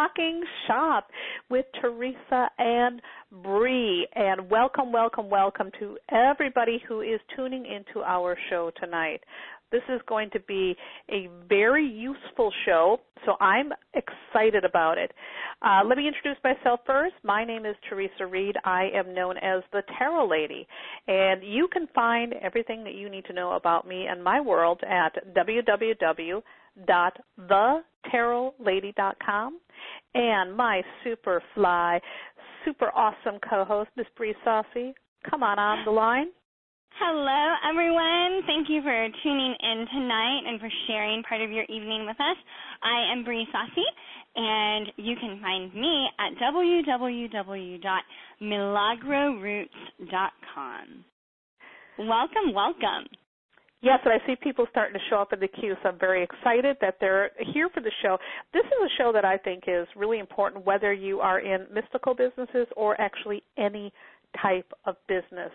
Talking Shop with Teresa and Bree. And welcome, welcome, welcome to everybody who is tuning into our show tonight. This is going to be a very useful show, so I'm excited about it. Uh, let me introduce myself first. My name is Teresa Reed. I am known as the Tarot Lady, and you can find everything that you need to know about me and my world at www.thetarotlady.com. And my super fly, super awesome co-host, Miss Bree Saussy, come on on the line. Hello, everyone. Thank you for tuning in tonight and for sharing part of your evening with us. I am Bree Saussy, and you can find me at www.milagroroots.com. Welcome, welcome. Yes, and I see people starting to show up in the queue, so I'm very excited that they're here for the show. This is a show that I think is really important, whether you are in mystical businesses or actually any type of business.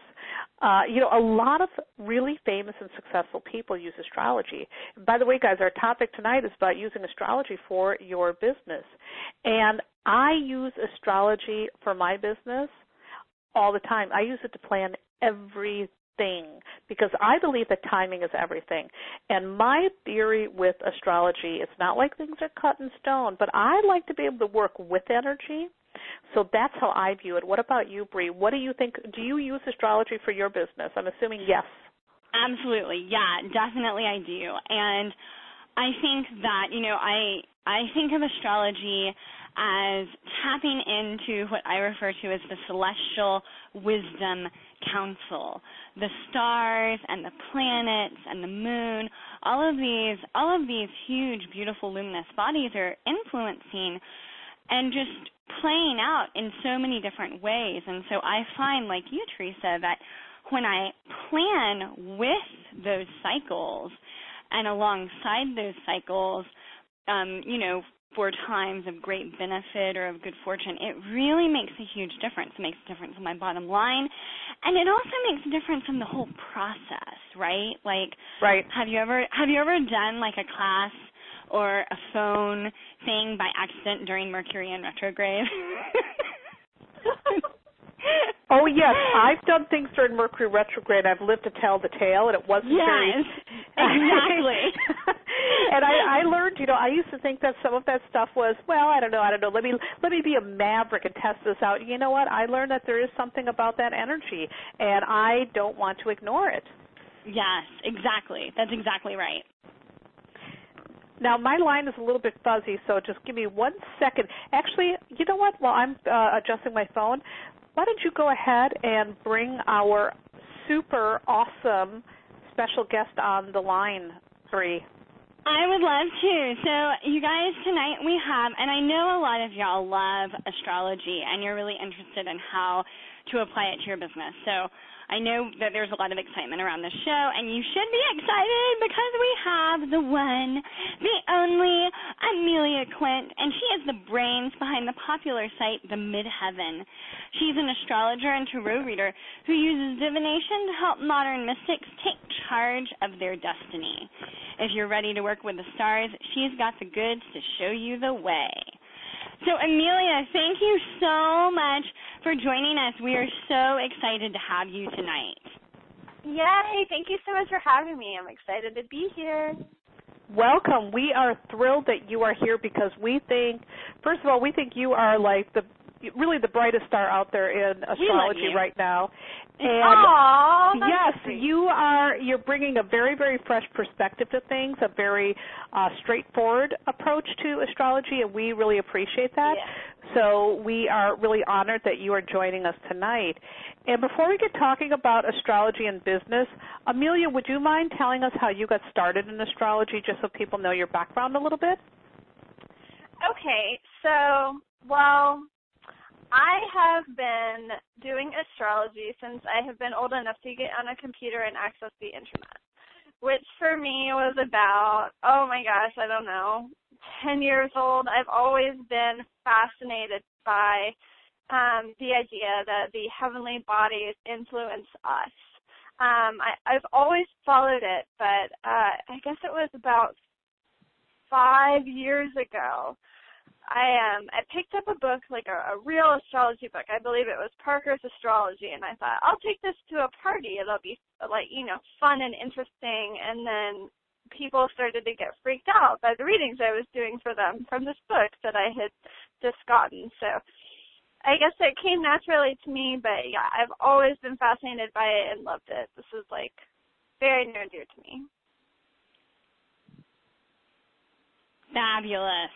Uh, you know, a lot of really famous and successful people use astrology. by the way, guys, our topic tonight is about using astrology for your business. And I use astrology for my business all the time. I use it to plan everything because I believe that timing is everything. And my theory with astrology, it's not like things are cut in stone, but I like to be able to work with energy so that's how I view it. What about you, Bree? What do you think? Do you use astrology for your business? I'm assuming yes. Absolutely, yeah, definitely I do. And I think that you know I I think of astrology as tapping into what I refer to as the celestial wisdom council. The stars and the planets and the moon, all of these all of these huge beautiful luminous bodies are influencing and just playing out in so many different ways. And so I find, like you, Teresa, that when I plan with those cycles and alongside those cycles, um, you know, for times of great benefit or of good fortune, it really makes a huge difference. It makes a difference in my bottom line. And it also makes a difference in the whole process, right? Like right. have you ever have you ever done like a class or a phone thing by accident during Mercury in retrograde. oh yes, I've done things during Mercury retrograde. I've lived to tell the tale, and it wasn't yes, very exactly. And I, I learned, you know, I used to think that some of that stuff was, well, I don't know, I don't know. Let me let me be a maverick and test this out. You know what? I learned that there is something about that energy, and I don't want to ignore it. Yes, exactly. That's exactly right. Now my line is a little bit fuzzy, so just give me one second. Actually, you know what? While I'm uh, adjusting my phone, why don't you go ahead and bring our super awesome special guest on the line, Bree? I would love to. So, you guys, tonight we have, and I know a lot of y'all love astrology and you're really interested in how to apply it to your business. So, I know that there's a lot of excitement around the show, and you should be excited because we have the one, the only Amelia Quint, and she is the brains behind the popular site, The Midheaven. She's an astrologer and tarot reader who uses divination to help modern mystics take charge of their destiny. If you're ready to work with the stars, she's got the goods to show you the way. So, Amelia, thank you so much for joining us. We are so excited to have you tonight. Yay! Thank you so much for having me. I'm excited to be here. Welcome. We are thrilled that you are here because we think, first of all, we think you are like the really the brightest star out there in astrology right now. And Aww, yes, sweet. you are. You're bringing a very, very fresh perspective to things, a very uh, straightforward approach to astrology, and we really appreciate that. Yeah. So we are really honored that you are joining us tonight. And before we get talking about astrology and business, Amelia, would you mind telling us how you got started in astrology, just so people know your background a little bit? Okay, so well, I have been doing astrology since I have been old enough to get on a computer and access the internet, which for me was about, oh my gosh, I don't know, 10 years old. I've always been fascinated by um, the idea that the heavenly bodies influence us. Um, I, I've always followed it, but uh, I guess it was about five years ago, I um I picked up a book like a, a real astrology book. I believe it was Parker's Astrology, and I thought I'll take this to a party. It'll be like you know fun and interesting. And then people started to get freaked out by the readings I was doing for them from this book that I had just gotten. So I guess it came naturally to me, but yeah, I've always been fascinated by it and loved it. This is like very near and dear to me. Fabulous.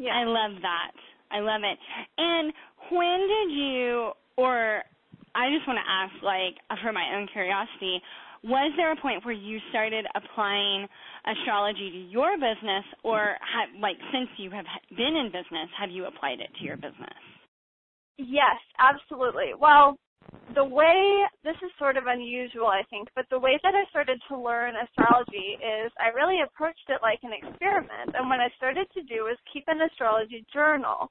Yeah. I love that. I love it. And when did you, or I just want to ask, like, for my own curiosity, was there a point where you started applying astrology to your business, or have, like since you have been in business, have you applied it to your business? Yes, absolutely. Well, the way this is sort of unusual, I think, but the way that I started to learn astrology is I really approached it like an experiment. And what I started to do was keep an astrology journal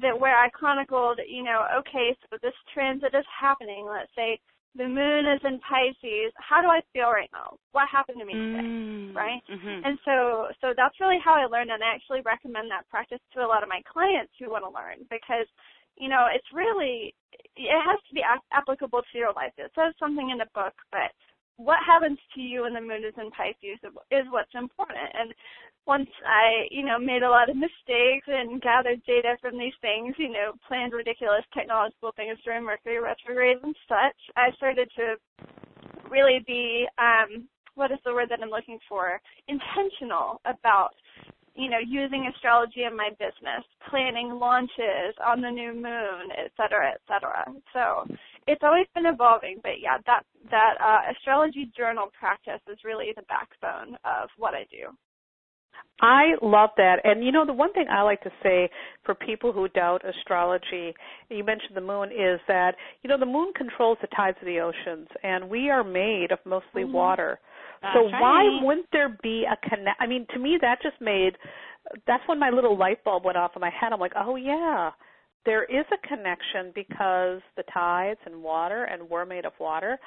that where I chronicled, you know, okay, so this transit is happening. Let's say the moon is in Pisces. How do I feel right now? What happened to me today? Mm, right? Mm-hmm. And so so that's really how I learned and I actually recommend that practice to a lot of my clients who want to learn because you know, it's really it has to be applicable to your life. It says something in the book, but what happens to you when the moon is in Pisces is what's important. And once I, you know, made a lot of mistakes and gathered data from these things, you know, planned ridiculous technological things during Mercury retrograde and such, I started to really be, um, what is the word that I'm looking for? Intentional about you know, using astrology in my business, planning launches on the new moon, et cetera, et cetera. So it's always been evolving, but yeah, that that uh, astrology journal practice is really the backbone of what I do. I love that. And you know, the one thing I like to say for people who doubt astrology, you mentioned the moon, is that, you know, the moon controls the tides of the oceans, and we are made of mostly mm-hmm. water. That's so right. why wouldn't there be a connect? I mean, to me, that just made. That's when my little light bulb went off in my head. I'm like, oh yeah, there is a connection because the tides and water, and we're made of water.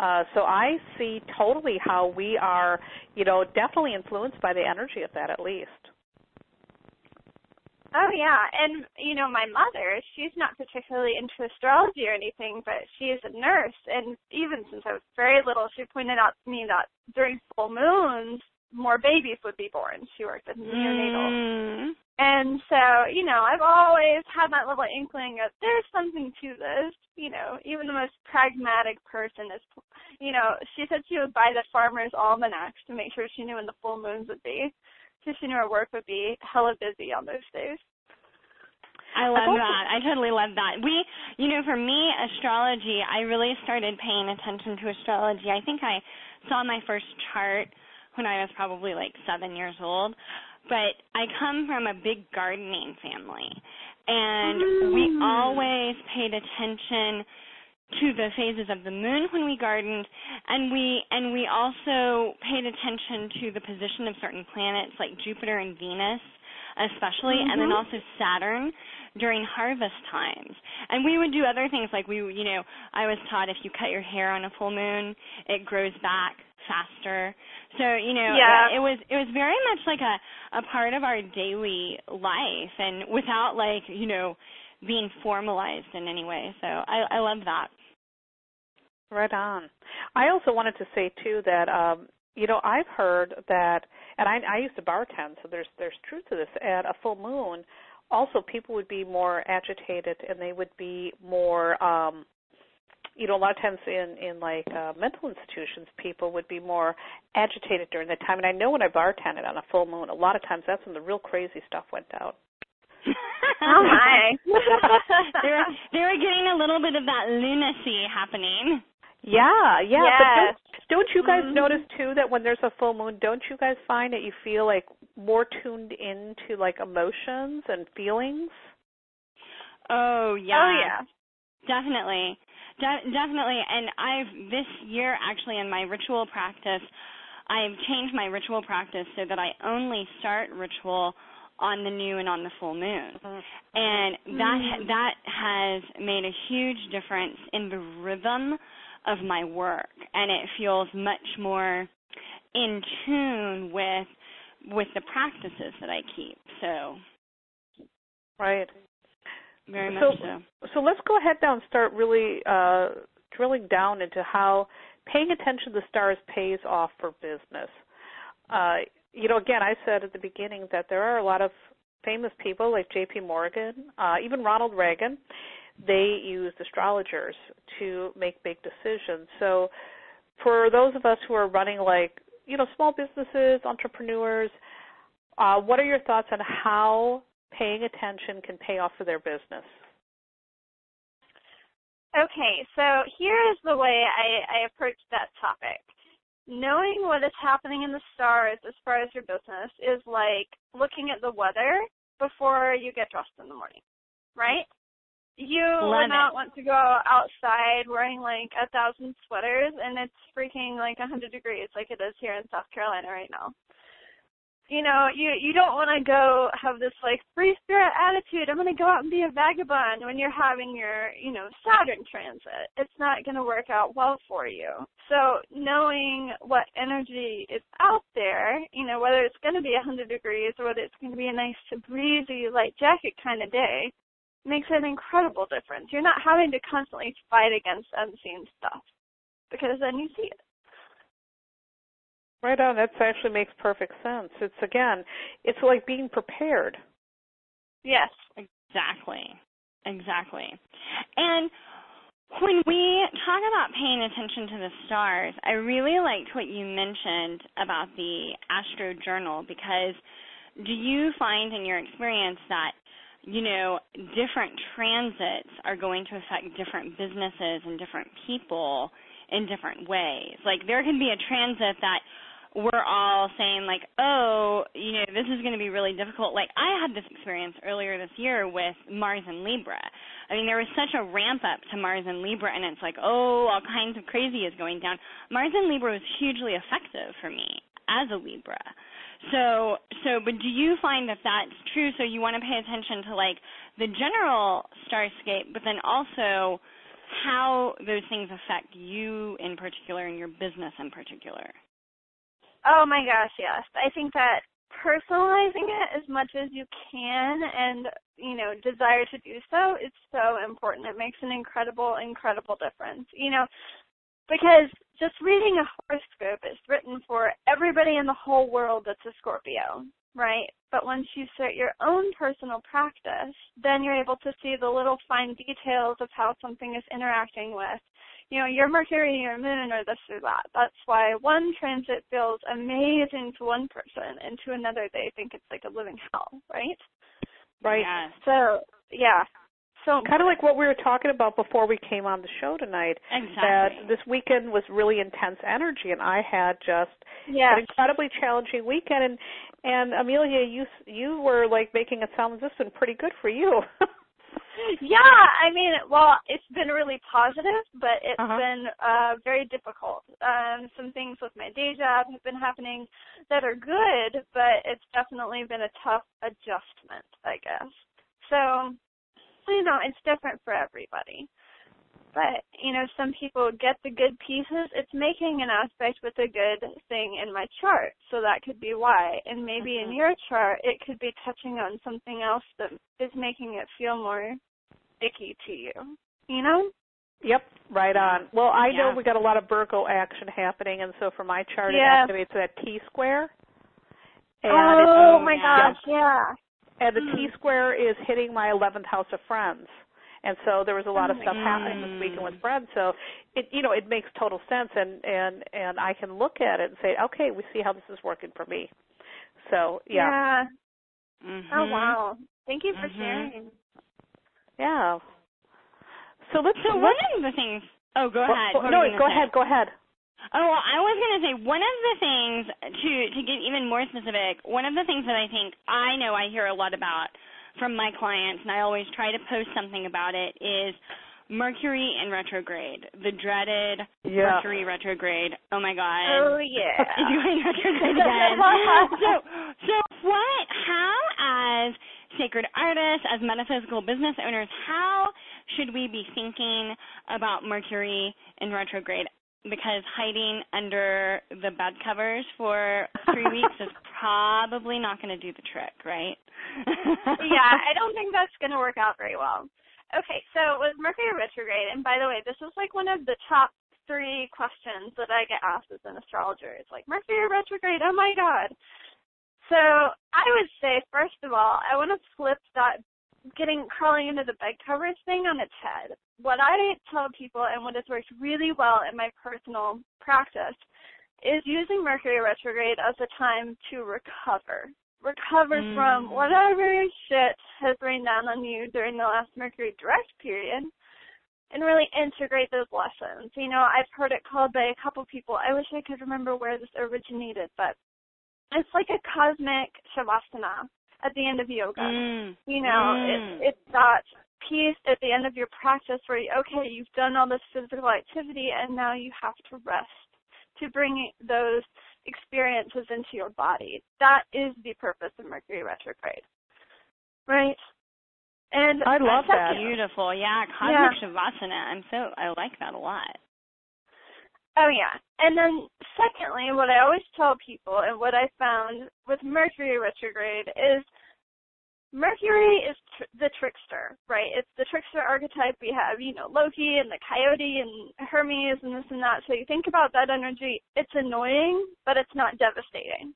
Uh, so I see totally how we are, you know, definitely influenced by the energy of that at least. Oh yeah, and you know my mother, she's not particularly into astrology or anything, but she is a nurse, and even since I was very little, she pointed out to me that during full moons, more babies would be born. She worked as a neonatal, Mm. and so you know I've always had that little inkling of there's something to this. You know, even the most pragmatic person is, you know, she said she would buy the farmer's almanacs to make sure she knew when the full moons would be know her work would be hella busy on those days. I love that. I totally love that. We, you know, for me, astrology, I really started paying attention to astrology. I think I saw my first chart when I was probably like seven years old. But I come from a big gardening family, and mm. we always paid attention to the phases of the moon when we gardened and we and we also paid attention to the position of certain planets like Jupiter and Venus especially mm-hmm. and then also Saturn during harvest times. And we would do other things like we you know, I was taught if you cut your hair on a full moon, it grows back faster. So, you know, yeah. it was it was very much like a a part of our daily life and without like, you know, being formalized in any way. So I I love that. Right on. I also wanted to say too that um you know I've heard that, and I, I used to bartend, so there's there's truth to this. At a full moon, also people would be more agitated and they would be more um you know a lot of times in in like uh mental institutions people would be more agitated during that time and i know when i bartended on a full moon a lot of times that's when the real crazy stuff went down oh my they were they were getting a little bit of that lunacy happening yeah, yeah. Yes. But don't, don't you guys mm-hmm. notice too that when there's a full moon, don't you guys find that you feel like more tuned into like emotions and feelings? Oh yeah. Oh yeah. Definitely. De- definitely. And I've this year actually in my ritual practice, I've changed my ritual practice so that I only start ritual on the new and on the full moon. Mm-hmm. And that Mm. that has made a huge difference in the rhythm of my work and it feels much more in tune with with the practices that I keep. So right. Very so, much so. So let's go ahead now and start really uh, drilling down into how paying attention to the stars pays off for business. Uh, you know, again, I said at the beginning that there are a lot of famous people like J.P. Morgan, uh, even Ronald Reagan. They used astrologers to make big decisions. So, for those of us who are running like you know small businesses, entrepreneurs, uh, what are your thoughts on how paying attention can pay off for their business? Okay, so here is the way I, I approach that topic. Knowing what is happening in the stars as far as your business is like looking at the weather before you get dressed in the morning, right? You Love would not want to go outside wearing like a thousand sweaters and it's freaking like a hundred degrees like it is here in South Carolina right now you know, you you don't want to go have this like free spirit attitude. I'm going to go out and be a vagabond when you're having your, you know, Saturn transit. It's not going to work out well for you. So knowing what energy is out there, you know, whether it's going to be a 100 degrees or whether it's going to be a nice breezy light jacket kind of day, makes an incredible difference. You're not having to constantly fight against unseen stuff because then you see it. Right on. That actually makes perfect sense. It's again, it's like being prepared. Yes. Exactly. Exactly. And when we talk about paying attention to the stars, I really liked what you mentioned about the Astro Journal because do you find in your experience that you know different transits are going to affect different businesses and different people in different ways? Like there can be a transit that we're all saying like, oh, you know, this is going to be really difficult. Like I had this experience earlier this year with Mars and Libra. I mean, there was such a ramp up to Mars and Libra, and it's like, oh, all kinds of crazy is going down. Mars and Libra was hugely effective for me as a Libra. So, so, but do you find that that's true? So you want to pay attention to like the general starscape, but then also how those things affect you in particular and your business in particular. Oh my gosh, yes. I think that personalizing it as much as you can and, you know, desire to do so is so important. It makes an incredible, incredible difference. You know, because just reading a horoscope is written for everybody in the whole world that's a Scorpio, right? But once you start your own personal practice, then you're able to see the little fine details of how something is interacting with you know, your Mercury and your Moon or this or that. That's why one transit feels amazing to one person and to another they think it's like a living hell, right? Right. Yes. So, yeah. So kind of like what we were talking about before we came on the show tonight. Exactly. That this weekend was really intense energy, and I had just yes. an incredibly challenging weekend. And and Amelia, you you were like making it sound as this been pretty good for you. yeah, I mean, well, it's been really positive, but it's Uh-huh. been uh very difficult. Um some things with my day job have been happening that are good, but it's definitely been a tough adjustment, I guess. So, you know, it's different for everybody. But, you know, some people get the good pieces. It's making an aspect with a good thing in my chart. So that could be why. And maybe in Mhm. your chart, it could be touching on something else that is making it feel more icky to you. You know? Yep, right on. Well, I know we got a lot of Virgo action happening, and so for my chart, Yeah. it activates that T square. And oh my yeah. gosh, yeah. And the Mm. T square is hitting my 11th house of friends. And so there was a lot of my stuff happening this weekend with friends. So it, you know, it makes total sense, and and and I can look at it and say, okay, we see how this is working for me. So yeah, Mhm. Oh wow. Thank you for Mhm. sharing. yeah. So let's So let's, one of the things. Oh, go ahead. well, no, go ahead, go ahead. Oh, well, I was going to say one of the things to to get even more specific. One of the things that I think I know I hear a lot about from my clients, and I always try to post something about it, is Mercury in retrograde, the dreaded Yeah. Mercury retrograde. Oh my God. Oh yeah. It's going retrograde again. so, so what? How, as sacred artists, as metaphysical business owners, how should we be thinking about Mercury in retrograde? Because hiding under the bed covers for three weeks is probably not going to do the trick, right? yeah, I don't think that's going to work out very well. Okay, so with Mercury retrograde, and by the way, this is like one of the top three questions that I get asked as an astrologer. It's like Mercury retrograde, oh my god. So I would say, first of all, I want to flip that getting crawling into the bed covers thing on its head. What I tell people and what has worked really well in my personal practice is using Mercury retrograde as a time to recover recover mm. from whatever shit has rained down on you during the last Mercury direct period and really integrate those lessons. You know, I've heard it called by a couple people. I wish I could remember where this originated, but it's like a cosmic shavasana at the end of yoga. Mm. You know, mm. it's it's that piece at the end of your practice where you, okay, you've done all this physical activity and now you have to rest to bring those experiences into your body. That is the purpose of Mercury retrograde. Right? And I love that. Beautiful. Yeah, cosmic yeah. shavasana. I'm so I like that a lot. Oh yeah. And then secondly, what I always tell people and what I found with Mercury retrograde is Mercury is tr- the trickster, right? It's the trickster archetype. We have, you know, Loki and the coyote and Hermes and this and that. So you think about that energy, it's annoying, but it's not devastating.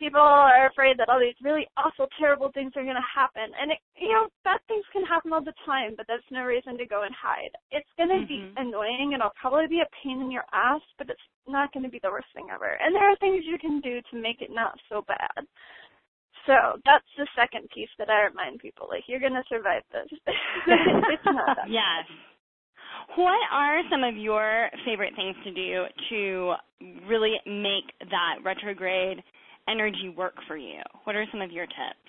People are afraid that all these really awful, terrible things are going to happen. And, it, you know, bad things can happen all the time, but that's no reason to go and hide. It's going to mm-hmm. be annoying and it'll probably be a pain in your ass, but it's not going to be the worst thing ever. And there are things you can do to make it not so bad. So that's the second piece that I remind people. Like you're gonna survive this. it's not Yes. What are some of your favorite things to do to really make that retrograde energy work for you? What are some of your tips?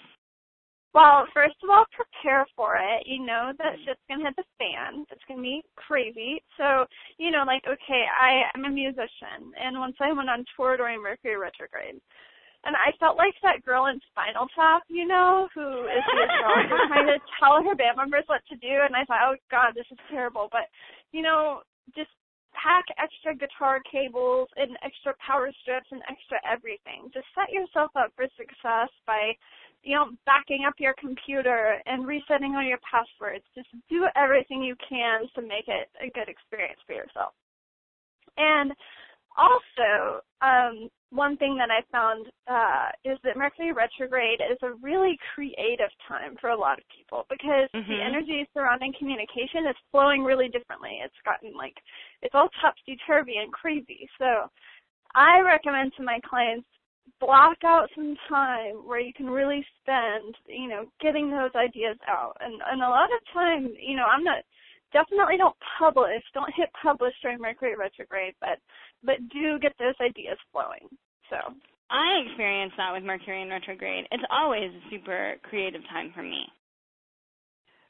Well, first of all, prepare for it. You know that shit's gonna hit the fan. It's gonna be crazy. So, you know, like, okay, I, I'm a musician, and once I went on tour during Mercury retrograde, and I felt like that girl in Spinal Tap, you know, who is the astrologer trying to tell her band members what to do. And I thought, oh God, this is terrible. But, you know, just pack extra guitar cables and extra power strips and extra everything. Just set yourself up for success by, you know, backing up your computer and resetting all your passwords. Just do everything you can to make it a good experience for yourself. And also, um, one thing that I found uh, is that Mercury retrograde is a really creative time for a lot of people because mm-hmm. the energy surrounding communication is flowing really differently. It's gotten like it's all topsy turvy and crazy. So I recommend to my clients block out some time where you can really spend, you know, getting those ideas out. And and a lot of time, you know, I'm not definitely don't publish, don't hit publish during Mercury retrograde, but but do get those ideas flowing. So I experience that with Mercury in retrograde. It's always a super creative time for me.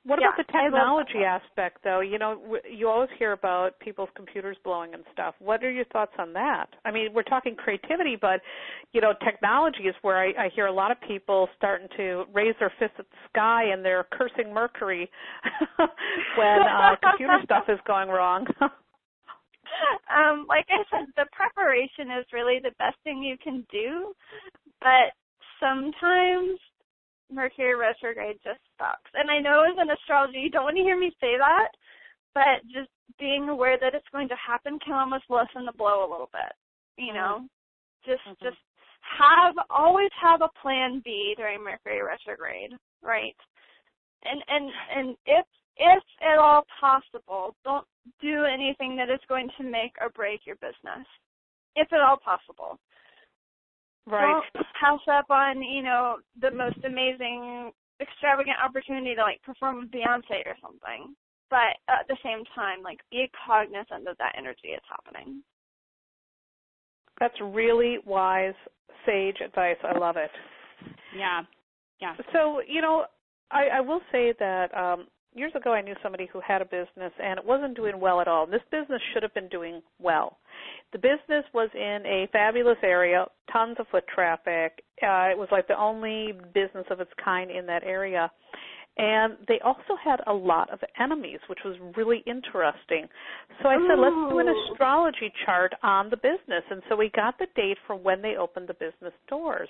What yeah, about the technology aspect, though? You know, you always hear about people's computers blowing and stuff. What are your thoughts on that? I mean, we're talking creativity, but you know, technology is where I, I hear a lot of people starting to raise their fists at the sky and they're cursing Mercury when uh, computer stuff is going wrong. um, like I said, the preparation is really the best thing you can do, but sometimes Mercury retrograde just sucks. And I know as an astrologer you don't want to hear me say that, but just being aware that it's going to happen can almost lessen the blow a little bit. You know? Mm-hmm. Just mm-hmm. just have always have a plan B during Mercury retrograde, right? And and and if if at all possible, don't do anything that is going to make or break your business. If at all possible. Right. Don't pass up on, you know, the most amazing, extravagant opportunity to like perform with Beyonce or something. But at the same time, like be cognizant of that energy is happening. That's really wise, sage advice. I love it. Yeah. Yeah. So, you know, I, I will say that um years ago I knew somebody who had a business and it wasn't doing well at all. This business should have been doing well. The business was in a fabulous area, tons of foot traffic. Uh, it was like the only business of its kind in that area. and they also had a lot of enemies, which was really interesting. So I said, let's do an astrology chart on the business. And so we got the date for when they opened the business doors.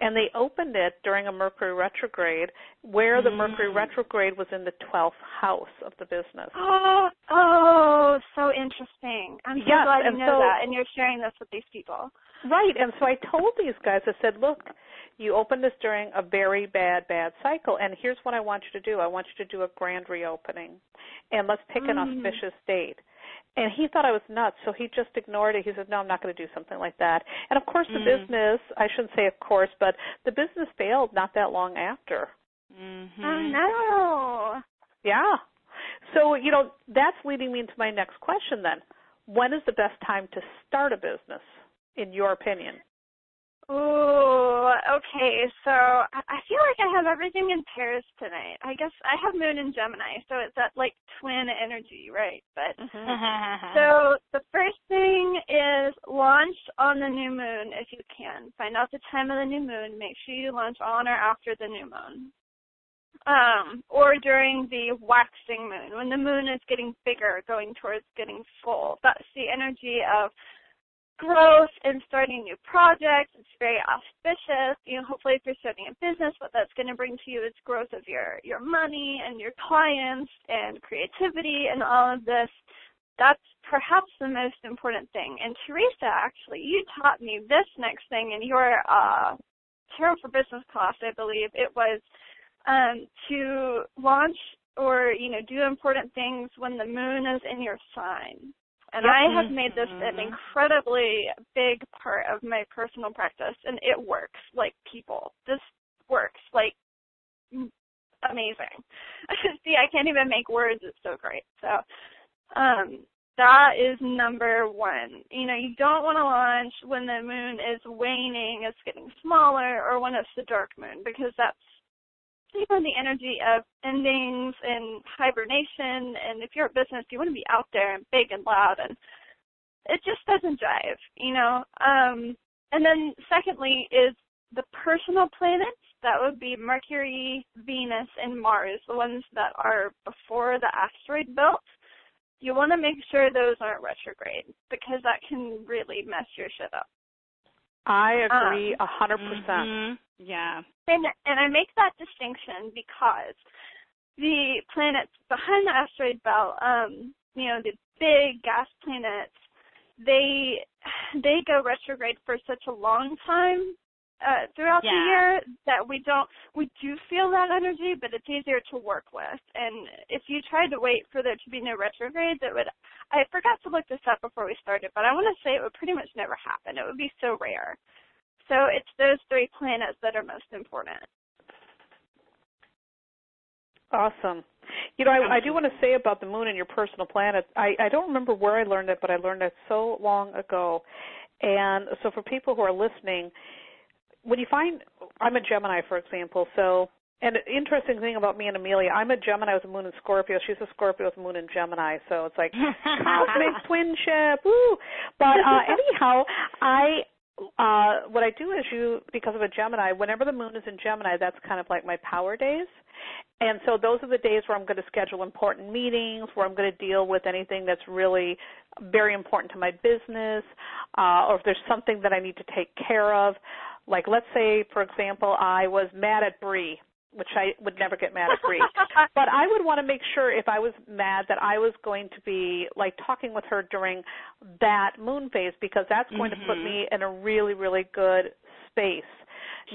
And they opened it during a Mercury retrograde, where the mm. Mercury retrograde was in the 12th house of the business. Oh, oh, so interesting. I'm so yes, glad you know so, that, and you're sharing this with these people. Right, and so I told these guys, I said, look, you opened this during a very bad, bad cycle, and here's what I want you to do. I want you to do a grand reopening, and let's pick an mm. auspicious date. And he thought I was nuts, so he just ignored it. He said, "No, I'm not going to do something like that." And of course, the mm. business—I shouldn't say of course, but the business failed not that long after. Mm-hmm. Oh no! Yeah. So you know that's leading me into my next question. Then, when is the best time to start a business, in your opinion? Oh, okay. So I feel like I have everything in pairs tonight. I guess I have Moon in Gemini, so it's that like twin energy, right? But mm-hmm. so the first thing is launch on the new moon if you can. Find out the time of the new moon. Make sure you launch on or after the new moon. Um, or during the waxing moon, when the moon is getting bigger, going towards getting full. That's the energy of growth and starting new projects. It's very auspicious. You know, hopefully if you're starting a business, what that's going to bring to you is growth of your, your money and your clients and creativity and all of this. That's perhaps the most important thing. And Teresa, actually, you taught me this next thing in your uh, Tarot for Business class, I believe. It was um, to launch or, you know, do important things when the moon is in your sign. And I have made this an mm-hmm. incredibly big part of my personal practice, and it works like people. This works like amazing. See, I can't even make words. It's so great. So, um, that is number one. You know, you don't want to launch when the moon is waning, it's getting smaller, or when it's the dark moon, because that's even the energy of endings and hibernation. And if you're a business, you want to be out there and big and loud, and it just doesn't jive, you know. Um, and then secondly is the personal planets. That would be Mercury, Venus, and Mars, the ones that are before the asteroid belt. You want to make sure those aren't retrograde because that can really mess your shit up. I agree um, a hundred percent. Mm-hmm. Yeah. And and I make that distinction because the planets behind the asteroid belt, um, you know, the big gas planets, they they go retrograde for such a long time uh, throughout yeah. the year that we don't we do feel that energy, but it's easier to work with. And if you tried to wait for there to be no retrogrades, it would. I forgot to look this up before we started, but I want to say it would pretty much never happen. It would be so rare. So it's those three planets that are most important. Awesome. You know, I, I do want to say about the moon and your personal planet. I, I don't remember where I learned it, but I learned it so long ago. And so, for people who are listening, when you find, I'm a Gemini, for example. So, and an interesting thing about me and Amelia, I'm a Gemini with a moon in Scorpio. She's a Scorpio with a moon in Gemini. So it's like cosmic twinship. Woo! But uh, anyhow, I uh what I do is you because of a Gemini, whenever the moon is in Gemini, that's kind of like my power days. And so those are the days where I'm going to schedule important meetings, where I'm going to deal with anything that's really very important to my business, uh, or if there's something that I need to take care of. Like let's say, for example, I was mad at Bree which I would never get mad at Bree. but I would want to make sure if I was mad that I was going to be like talking with her during that moon phase because that's going mm-hmm. to put me in a really, really good space.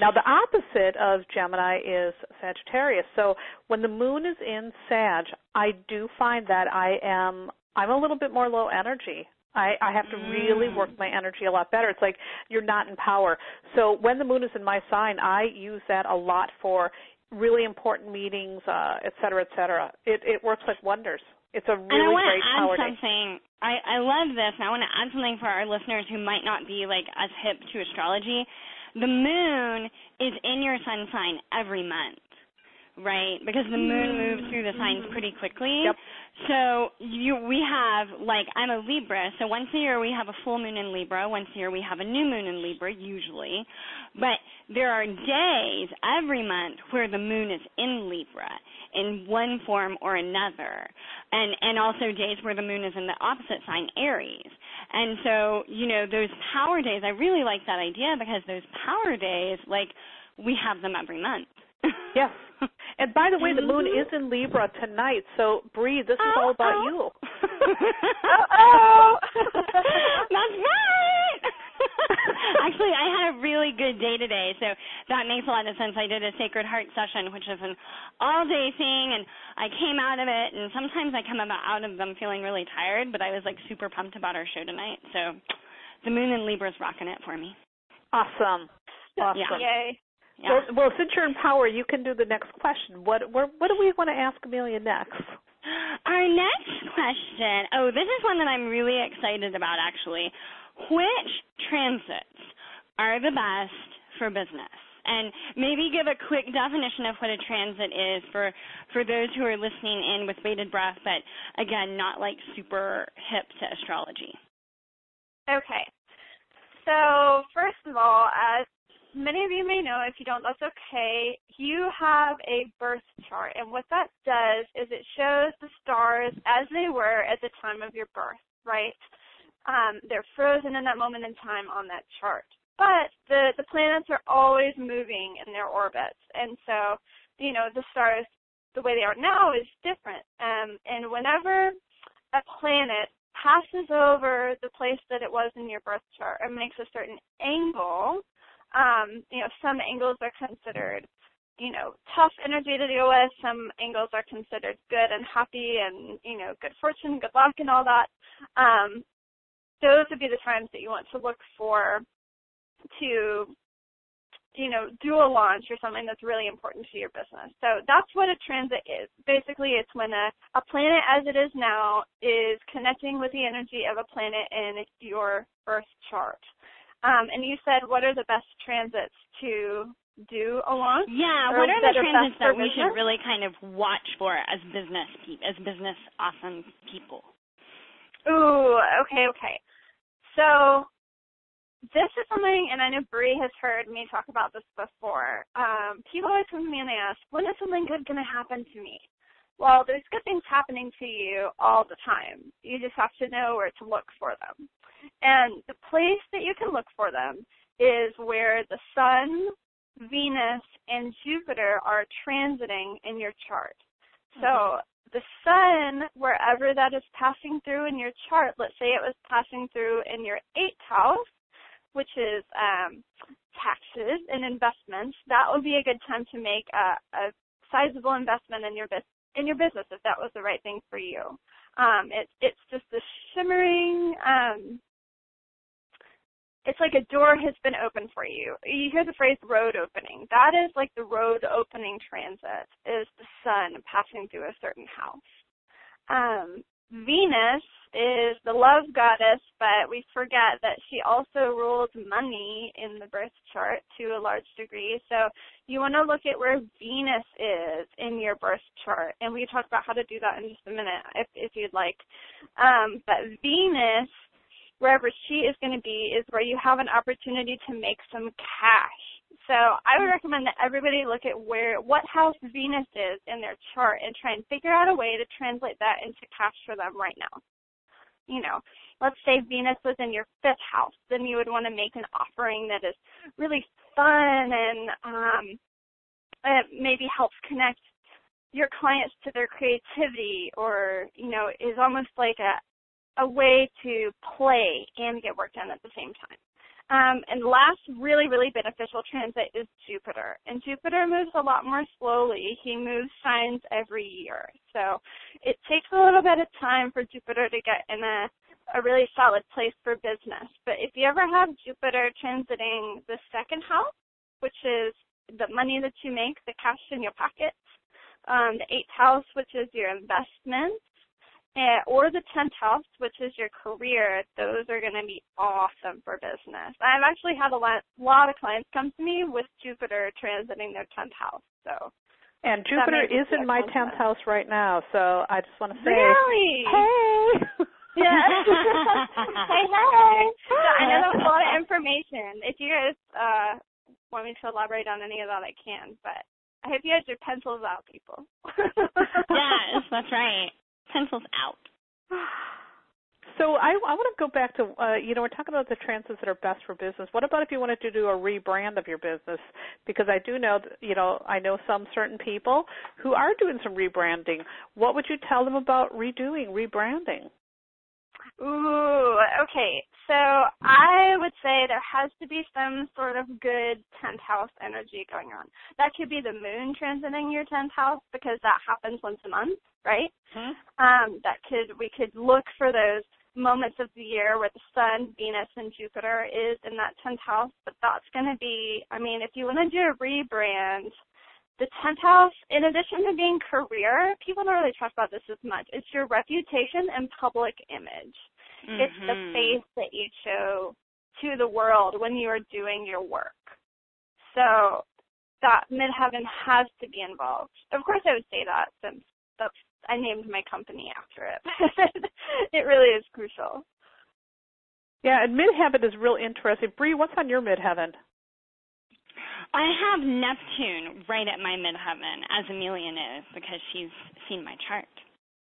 Now the opposite of Gemini is Sagittarius. So when the moon is in Sag, I do find that I am I'm a little bit more low energy. I, I have to really work Mm. my energy a lot better. It's like you're not in power. So when the moon is in my sign, I use that a lot for really important meetings, uh, et cetera, et cetera. It, it works like wonders. It's a really and I want great to add power something. I, I love this, and I want to add something for our listeners who might not be like as hip to astrology. The moon is in your sun sign every month. Right? Because the moon moves through the signs pretty quickly. Yep. So you we have like I'm a Libra, so once a year we have a full moon in Libra, once a year we have a new moon in Libra usually. But there are days every month where the moon is in Libra in one form or another. And and also days where the moon is in the opposite sign Aries. And so, you know, those power days, I really like that idea because those power days like we have them every month. yes. And by the way, the mm-hmm. moon is in Libra tonight, so Bree, this is all about oh. you. oh. That's right. Actually, I had a really good day today, so that makes a lot of sense. I did a Sacred Heart session, which is an all-day thing, and I came out of it. And sometimes I come out of them feeling really tired, but I was like super pumped about our show tonight. So, the moon in Libra is rocking it for me. Awesome. Awesome. Yeah. Yay. Yeah. Well, well, since you're in power, you can do the next question. What what, what do we want to ask Amelia next? Our next question. Oh, this is one that I'm really excited about actually. Which transits are the best for business? And maybe give a quick definition of what a transit is for for those who are listening in with bated breath, but again, not like super hip to astrology. Okay. So first of all, as many of you may know, if you don't, that's okay. You have a birth chart, and what that does is it shows the stars as they were at the time of your birth, right? Um, they're frozen in that moment in time on that chart. But the the planets are always moving in their orbits, and so you know the stars, the way they are now, is different. Um, and whenever a planet passes over the place that it was in your birth chart and makes a certain angle, um, you know, some angles are considered, you know, tough energy to deal with. Some angles are considered good and happy and, you know, good fortune, good luck and all that. Um, those would be the times that you want to look for to you know, do a launch or something that's really important to your business. So that's what a transit is. Basically, it's when a, a planet as it is now is connecting with the energy of a planet in your birth chart. Um, and you said, what are the best transits to do along? Yeah, what are the transits that we should really kind of watch for as business pe- as business awesome people? Ooh, okay, okay. So this is something, and I know Bree has heard me talk about this before. Um, people always come to me and they ask, when is something good going to happen to me? Well, there's good things happening to you all the time. You just have to know where to look for them. And the place that you can look for them is where the sun, Venus, and Jupiter are transiting in your chart. So the sun, wherever that is passing through in your chart, let's say it was passing through in your eighth house, which is um, taxes and investments, that would be a good time to make a, a sizable investment in your business in your business if that was the right thing for you. Um, it, it's just a shimmering. Um, it's like a door has been opened for you. You hear the phrase road opening. That is like the road opening transit. Is the sun passing through a certain house. Um, Venus is the love goddess, but we forget that she also rules money in the birth chart to a large degree. So you want to look at where Venus is in your birth chart, and we talk about how to do that in just a minute if if you'd like. Um, but Venus, wherever she is going to be, is where you have an opportunity to make some cash. So I would recommend that everybody look at where what house Venus is in their chart and try and figure out a way to translate that into cash for them right now. You know, let's say Venus was in your fifth house, then you would want to make an offering that is really fun and um, it maybe helps connect your clients to their creativity or, you know, is almost like a a way to play and get work done at the same time. Um, and last really, really beneficial transit is Jupiter. And Jupiter moves a lot more slowly. He moves signs every year. So it takes a little bit of time for Jupiter to get in a, a really solid place for business. But if you ever have Jupiter transiting the second house, which is the money that you make, the cash in your pockets, um, the eighth house, which is your investments, uh, or the 10th house, which is your career, those are going to be awesome for business. I've actually had a lot, lot of clients come to me with Jupiter transiting their 10th house. So And Jupiter is in my tenth house right now, so I just want to say, really, hey. Yeah. hey, hey. So I know that was a lot of information. If you guys uh want me to elaborate on any of that, I can. But I hope you guys your pencils out, people. yes, that's right. Pencils out. So I, I want to go back to uh, you know we're talking about the transits that are best for business. What about if you wanted to do a rebrand of your business? Because I do know that, you know I know some certain people who are doing some rebranding. What would you tell them about redoing rebranding? Ooh, okay. So I would say there has to be some sort of good 10th house energy going on. That could be the moon transiting your 10th house because that happens once a month, right? Hmm? Um, that could we could look for those moments of the year where the sun, Venus, and Jupiter is in that 10th house. But that's going to be, I mean, if you want to do a rebrand, the 10th house, in addition to being career, people don't really talk about this as much. It's your reputation and public image. Mm-hmm. It's the face that you show to the world when you are doing your work. So that midheaven has to be involved. Of course, I would say that since that's I named my company after it. it really is crucial. Yeah, and midheaven is real interesting. Bree, what's on your midheaven? I have Neptune right at my midheaven, as Amelia knows, because she's seen my chart.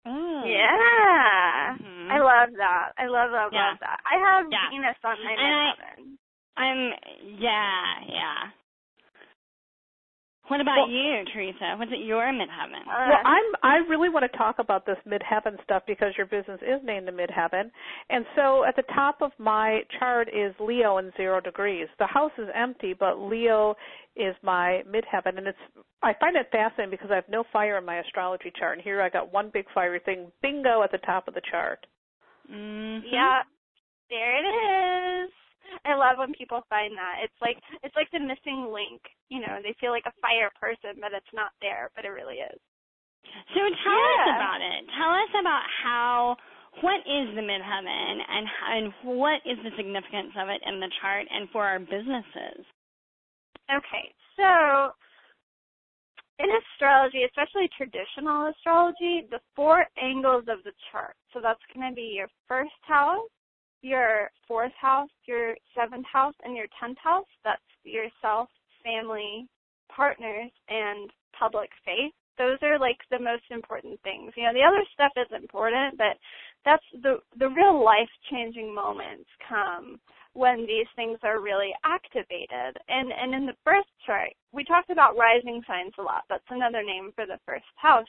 Mm. Yeah. Mhm. I love that. I love, love, Yeah. love that. I have Yeah. Venus on my And I- midheaven. I'm yeah, yeah. What about Well- you, Teresa? What's it your midheaven? Uh, Well, I'm I really want to talk about this midheaven stuff because your business is named the midheaven. And so at the top of my chart is Leo in 0 degrees. The house is empty, but Leo is my midheaven and it's I find it fascinating because I have no fire in my astrology chart and here I got one big fiery thing bingo at the top of the chart. Mhm. Yeah, there it is. I love when people find that. It's like it's like the missing link. You know, they feel like a fire person, but it's not there, but it really is. So tell us about it. Tell us about how what is the midheaven and and what is the significance of it in the chart and for our businesses. Okay, so in astrology, especially traditional astrology, the four angles of the chart. So that's going to be your first house, your fourth house, your seventh house, and your tenth house. That's yourself, family, partners, and public faith. Those are like the most important things. You know, the other stuff is important, but that's the the real life changing moments come when these things are really activated. And and in the birth chart, we talked about rising signs a lot. That's another name for the first house.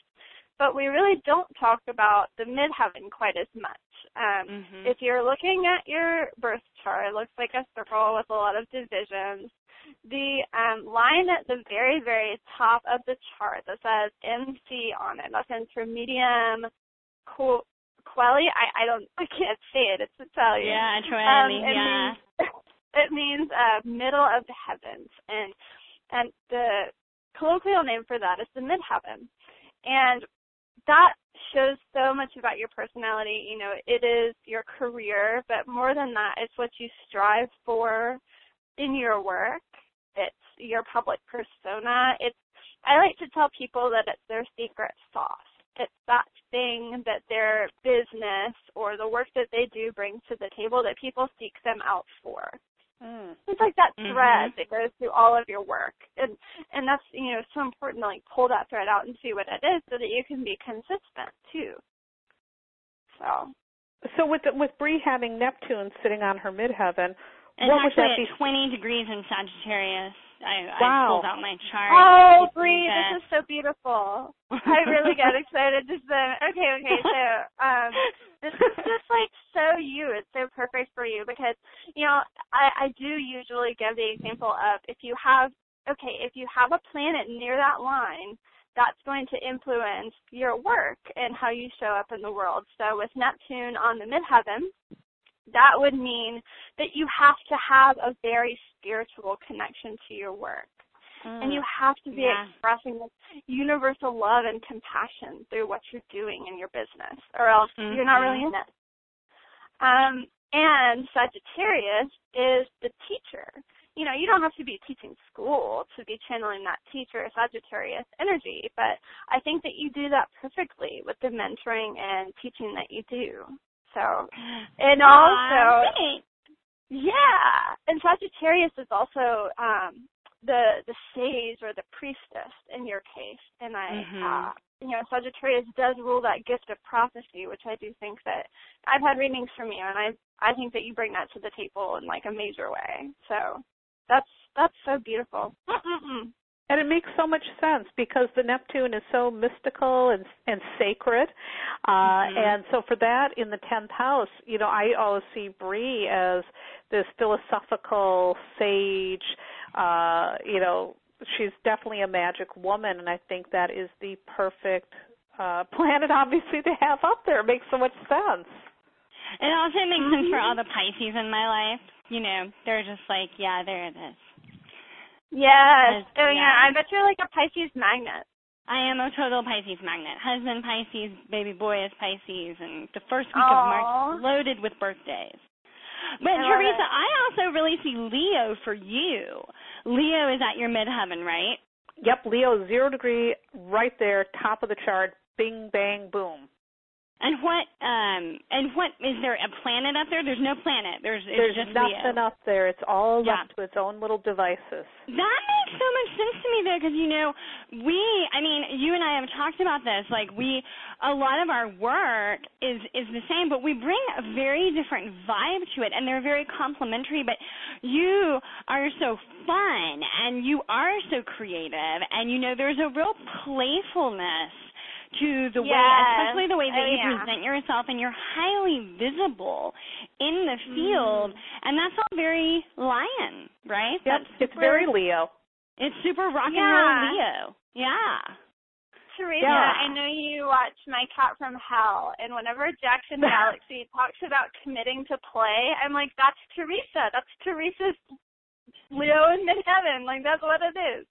But we really don't talk about the midheaven quite as much. Um, Mhm. If you're looking at your birth chart, it looks like a circle with a lot of divisions. The um, line at the very, very top of the chart that says MC on it, that stands for medium co- quelli. I, I don't, I can't say it. It's Italian. Yeah, Um, it yeah. means it means uh, middle of the heavens, and and the colloquial name for that is the midheaven, and that shows so much about your personality. You know, it is your career, but more than that, it's what you strive for in your work. It's your public persona. It's I like to tell people that it's their secret sauce. It's that thing that their business or the work that they do brings to the table that people seek them out for. Mm. It's like that Mhm. thread that goes through all of your work, and and that's you know so important to like pull that thread out and see what it is so that you can be consistent too. So So with the, with Bree having Neptune sitting on her midheaven, It's what would that be? at 20 degrees in Sagittarius. I, I Wow. pulled out my chart. oh, Bree, this is so beautiful. I really got excited just then. Okay, okay, so um this is just like so you. It's so perfect for you because you know I I do usually give the example of if you have okay if you have a planet near that line that's going to influence your work and how you show up in the world. So with Neptune on the midheaven, that would mean that you have to have a very spiritual connection to your work and you have to be Yeah. expressing this universal love and compassion through what you're doing in your business, or else you're not really in it. Um, and Sagittarius is the teacher. you know, you don't have to be teaching school to be channeling that teacher Sagittarius energy, but I think that you do that perfectly with the mentoring and teaching that you do. So, and also, yeah, and Sagittarius is also um the the sage or the priestess in your case, and I, mm-hmm. uh, you know, Sagittarius does rule that gift of prophecy, which I do think that I've had readings from you, and I I think that you bring that to the table in like a major way. So that's that's so beautiful. Mm-mm-mm. And it makes so much sense because the Neptune is so mystical and and sacred, uh, mm-hmm. and so for that in the tenth house, you know, I always see Bree as this philosophical sage. Uh, you know, she's definitely a magic woman, and I think that is the perfect uh, planet, obviously, to have up there. It makes so much sense. It also makes sense for all the Pisces in my life. You know, they're just like, yeah, there it is. Yes. Oh yeah. yeah. I bet you're like a Pisces magnet. I am a total Pisces magnet. Husband Pisces, baby boy is Pisces, and the first week Aww. of March loaded with birthdays. But I Teresa, I also really see Leo for you. Leo is at your midheaven, right? Yep, Leo zero degree, right there, top of the chart. Bing, bang, boom. And what um and what is there a planet up there? There's no planet. There's There's just nothing Leo. up there. It's all yeah. left to its own little devices. That makes so much sense to me though because you know, we I mean, you and I have talked about this. Like we a lot of our work is is the same, but we bring a very different vibe to it and they're very complementary, but you are so fun and you are so creative and you know there's a real playfulness to the yes. way, especially the way that oh, you yeah. present yourself, and you're highly visible in the field, mm. and that's all very lion, right? Yep, that's super, it's very Leo. It's super rock yeah. and roll Leo. Yeah. Teresa, yeah. I know you watch My Cat from Hell, and whenever Jackson Galaxy talks about committing to play, I'm like, that's Teresa. That's Teresa's Leo in midheaven. Like that's what it is.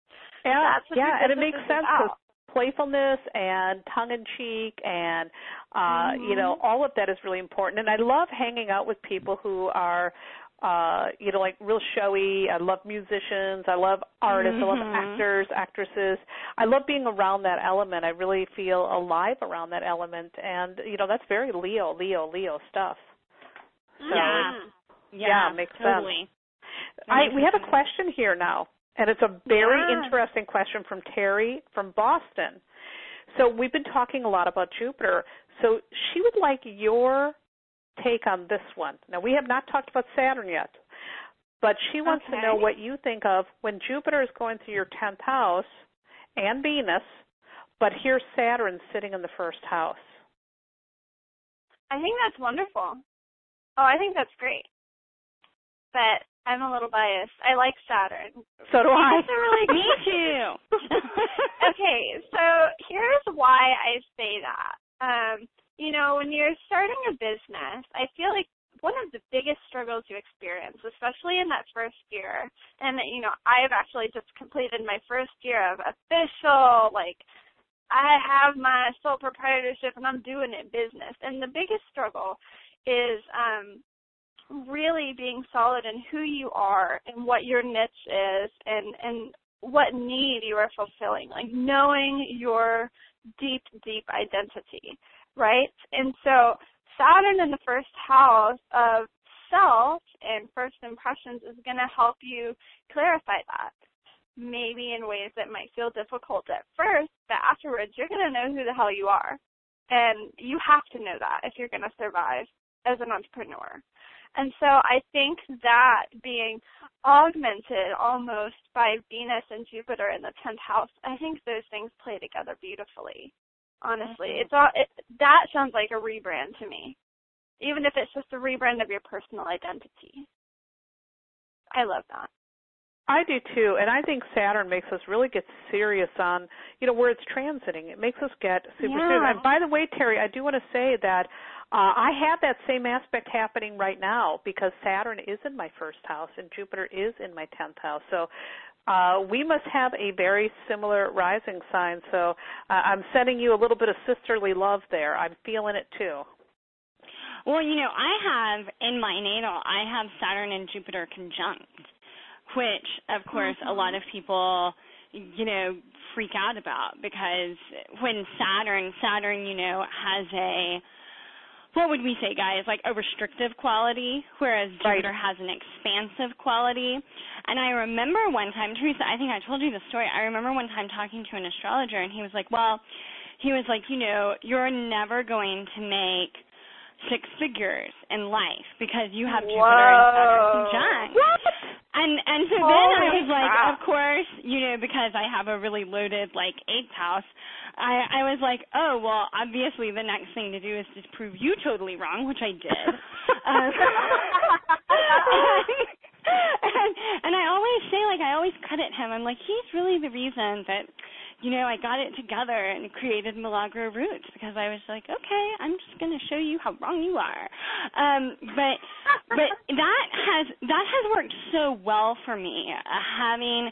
Yeah, that's what yeah, and it makes sense because playfulness and tongue in cheek and uh mm-hmm. you know all of that is really important. And I love hanging out with people who are uh you know like real showy. I love musicians. I love artists. Mm-hmm. i love mm-hmm. actors actresses. I love being around that element. I really feel alive around that element. And you know that's very leo leo leo stuff. So yeah. yeah, yeah makes totally. sense i we have a question here now and it's a very yeah. interesting question from Terry from Boston. So we've been talking a lot about Jupiter. So she would like your take on this one. Now we have not talked about Saturn yet, but she wants okay. to know what you think of when Jupiter is going through your 10th house and Venus, but here's Saturn sitting in the first house. I think that's wonderful. Oh, I think that's great. But I'm a little biased. I like Saturn. So do I. really Me too. okay, so here's why I say that. Um, you know, when you're starting a business, I feel like one of the biggest struggles you experience, especially in that first year, and you know, I've actually just completed my first year of official, like, I have my sole proprietorship and I'm doing it business. And the biggest struggle is um really being solid in who you are and what your niche is and and what need you are fulfilling like knowing your deep deep identity right? And so saturn in the first house of self and first impressions is going to help you clarify that maybe in ways that might feel difficult at first but afterwards you're going to know who the hell you are. And you have to know that if you're going to survive as an entrepreneur and so I think that being augmented almost by Venus and Jupiter in the 10th house, I think those things play together beautifully. Honestly, mm-hmm. it's all it, that sounds like a rebrand to me. Even if it's just a rebrand of your personal identity. I love that. I do too, and I think Saturn makes us really get serious on, you know, where it's transiting. It makes us get super yeah. serious. And by the way, Terry, I do want to say that uh, I have that same aspect happening right now because Saturn is in my first house and Jupiter is in my tenth house. So uh, we must have a very similar rising sign. So uh, I'm sending you a little bit of sisterly love there. I'm feeling it too. Well, you know, I have in my natal, I have Saturn and Jupiter conjunct which of course mm-hmm. a lot of people you know freak out about because when Saturn Saturn you know has a what would we say guys? Like a restrictive quality whereas Jupiter has an expansive quality. And I remember one time Teresa I think I told you the story. I remember one time talking to an astrologer and he was like well he was like you know you're never going to make six figures in life because you have Jupiter and Saturn conjunct. And and so then I was like, of course, you know, because I have a really loaded like eighth house, I I was like, oh well, obviously the next thing to do is to prove you totally wrong, which I did. um, and, and I always say like I always credit him. I'm like he's really the reason that you know, I got it together and created Milagro Roots because I was like, okay, I'm just going to show you how wrong you are. Um, but but that has that has worked so well for me, uh, having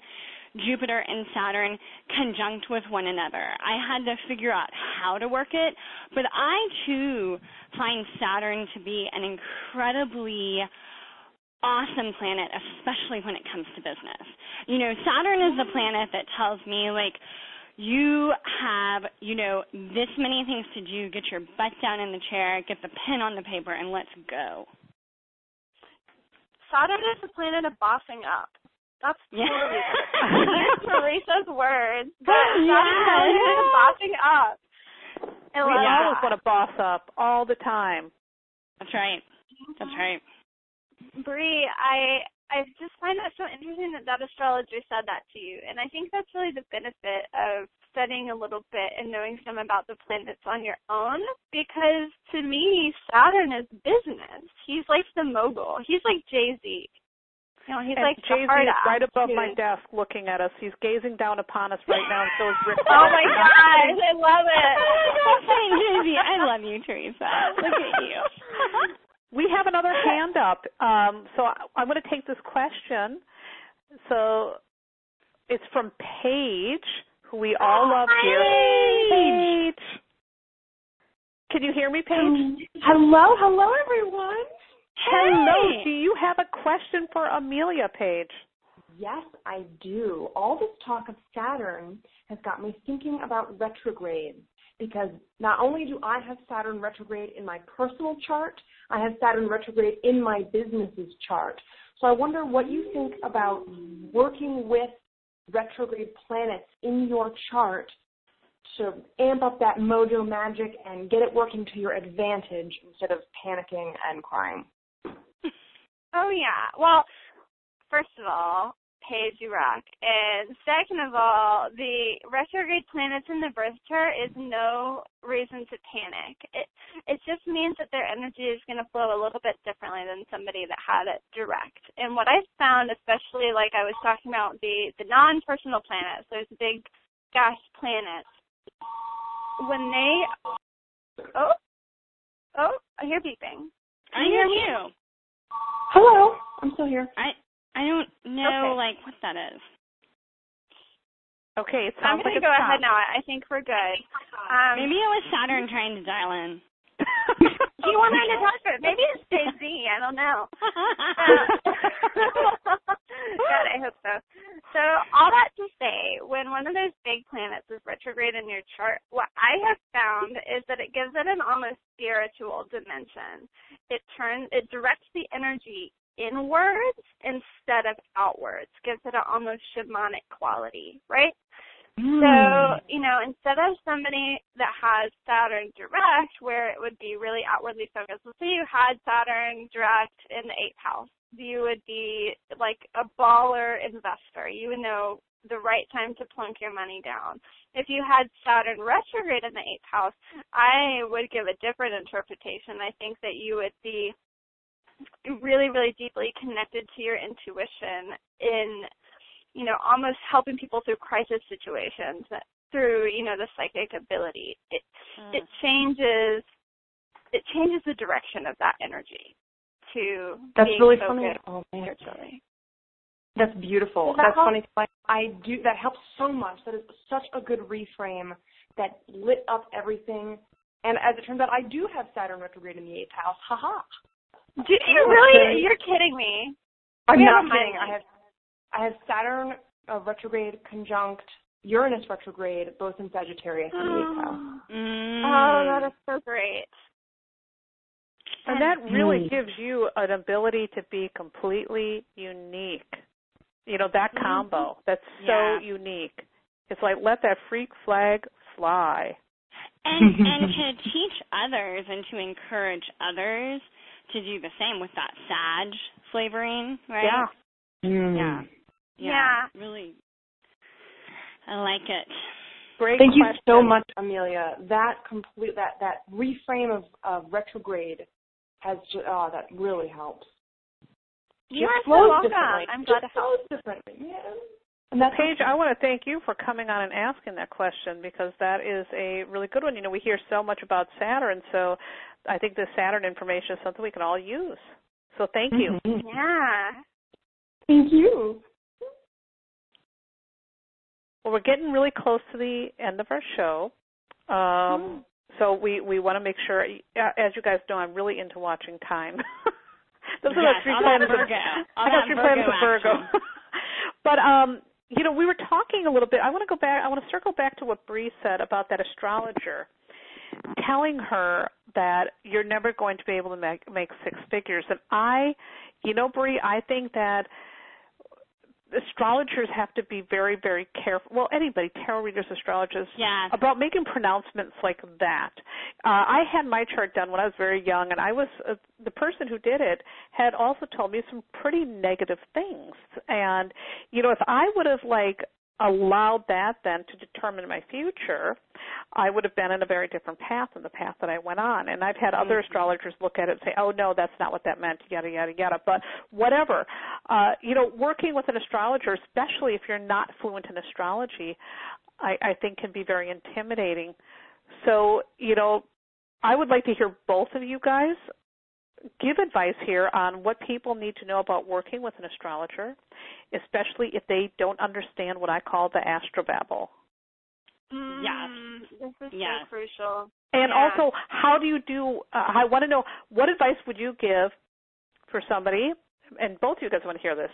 Jupiter and Saturn conjunct with one another. I had to figure out how to work it, but I too find Saturn to be an incredibly awesome planet, especially when it comes to business. You know, Saturn is the planet that tells me like you have, you know, this many things to do. Get your butt down in the chair, get the pen on the paper, and let's go. Saturn is the planet of bossing up. That's yeah. totally Teresa's words. But yeah. Saturn is bossing up. I we love always that. want to boss up all the time. That's right. That's right. Bree, I I just find that so interesting that that astrologer said that to you, and I think that's really the benefit of studying a little bit and knowing some about the planets on your own. Because to me, Saturn is business. He's like the mogul. He's like Jay Z. You know, he's and like Jay Z is right above attitude. my desk, looking at us. He's gazing down upon us right now, and so is Rick. Oh my gosh, I love it. Don't say Jay-Z. I love you, Teresa. Look at you. We have another hand up. Um, so I, I'm going to take this question. So it's from Paige, who we all love here. Paige. Can you hear me, Paige? Hello, hello everyone. Hello. Hey. Do you have a question for Amelia, Paige? Yes, I do. All this talk of Saturn has got me thinking about retrogrades because not only do I have Saturn retrograde in my personal chart, I have Saturn retrograde in my business's chart. So I wonder what you think about working with retrograde planets in your chart to amp up that mojo magic and get it working to your advantage instead of panicking and crying. Oh yeah. Well, first of all, Paige, you rock. And second of all, the retrograde planets in the birth chart is no reason to panic. It it just means that their energy is going to flow a little bit differently than somebody that had it direct. And what I found, especially like I was talking about the the non-personal planets, those big gas planets, when they oh oh I hear beeping. I hear you. Hello, I'm still here. I I don't know Okay. like what that is. Okay, it I'm sounds going like to go ahead now. I think we're good. Um, Maybe it was Saturn trying to dial in. he wanted to talk to it. Maybe it's Jay Z. I don't know. God, I hope so. So all that to say, when one of those big planets is retrograde in your chart, what I have found is that it gives it an almost spiritual dimension. It turns, it directs the energy inwards instead of outwards, gives it an almost shamanic quality, right? So, hmm. you know, instead of somebody that has Saturn direct, where it would be really outwardly focused, let's say you had Saturn direct in the eighth house, you would be like a baller investor. You would know the right time to plunk your money down. If you had Saturn retrograde in the eighth house, I would give a different interpretation. I think that you would be really, really deeply connected to your intuition in you know, almost helping people through crisis situations through, you know, the psychic ability. It Mm. it changes it changes the direction of that energy to That's being really focused funny. Oh spiritually. that's beautiful. That That's help? funny. Like I do. That helps so much. That is such a good reframe. That lit up everything. And as it turns out, I do have Saturn retrograde in the eighth house. Haha. Do you really? You're kidding me. I'm We not have kidding. I have I have Saturn uh, retrograde conjunct Uranus retrograde, both in Sagittarius and Leo. Mm. Oh, that is so great. And that really Mm. gives you an ability to be completely unique. You know, that Mhm. combo, that's so Yeah. unique. It's like let that freak flag fly. and and to teach others and to encourage others to do the same with that sage flavoring, right? Yeah. Mm. Yeah. Yeah. Really I like it. Great Thank you so much, Amelia. That complete that that reframe of, of retrograde has just oh that really helps. You It are so welcome. I'm glad to help. flows differently. Yeah. And that's Paige, I want to thank you for coming on and asking that question because that is a really good one. You know, we hear so much about Saturn, so I think the Saturn information is something we can all use. So thank you. Mhm. Yeah. Thank you. Well, we're getting really close to the end of our show. Um, so we we want to make sure, uh, as you guys know, I'm really into watching time. Those are Yes, the three all planets. of- Virgo. All I got three planets of Virgo. but um, you know, we were talking a little bit. I want to go back. I want to circle back to what Bree said about that astrologer telling her that you're never going to be able to make make six figures. And I, you know, Bree, I think that astrologers have to be very, very careful. Well, anybody, tarot readers, astrologers, Yes. about making pronouncements like that. Uh, I had my chart done when I was very young, and I was uh, the person who did it had also told me some pretty negative things. And you know, if I would have like allowed that then to determine my future, I would have been in a very different path than the path that I went on. And I've had other Mhm. astrologers look at it and say, "Oh no, that's not what that meant," yada yada yada. But whatever, uh, you know, working with an astrologer, especially if you're not fluent in astrology, I, I think can be very intimidating. So, you know, I would like to hear both of you guys give advice here on what people need to know about working with an astrologer, especially if they don't understand what I call the astrobabble. Mm, This is Yes. so crucial. And Yeah. also, how do you do? Uh, I want to know what advice would you give for somebody, and both of you guys want to hear this.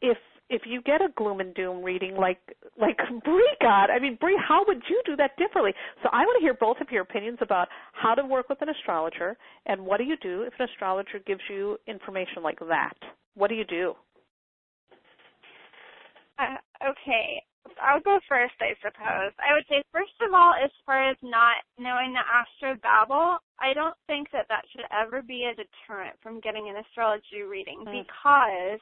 If if you get a gloom and doom reading like like Bree got, I mean Bree, how would you do that differently? So I want to hear both of your opinions about how to work with an astrologer, and what do you do if an astrologer gives you information like that? What do you do? Uh, okay, I'll go first, I suppose. I would say, first of all, as far as not knowing the astrobabble, I don't think that that should ever be a deterrent from getting an astrology reading Mm. because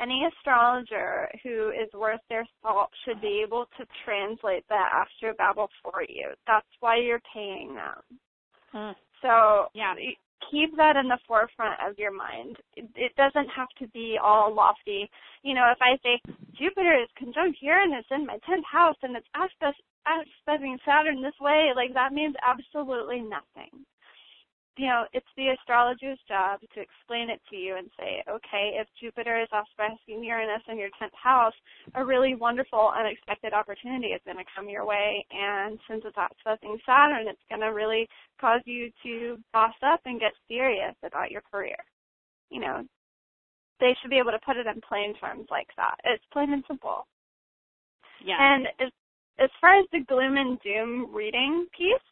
any astrologer who is worth their salt should be able to translate that astrobabble for you. That's why you're paying them. Mm. So Yeah. keep that in the forefront of your mind. It, it doesn't have to be all lofty. You know, if I say Jupiter is conjunct Uranus in my tenth house and it's aspect aspecting Saturn this way, like that means absolutely nothing. You know, it's the astrologer's job to explain it to you and say, okay, if Jupiter is aspecting Uranus in your tenth house, a really wonderful unexpected opportunity is going to come your way, and since it's aspecting Saturn, it's going to really cause you to boss up and get serious about your career. You know, they should be able to put it in plain terms like that. It's plain and simple. Yeah. And as as far as the gloom and doom reading piece,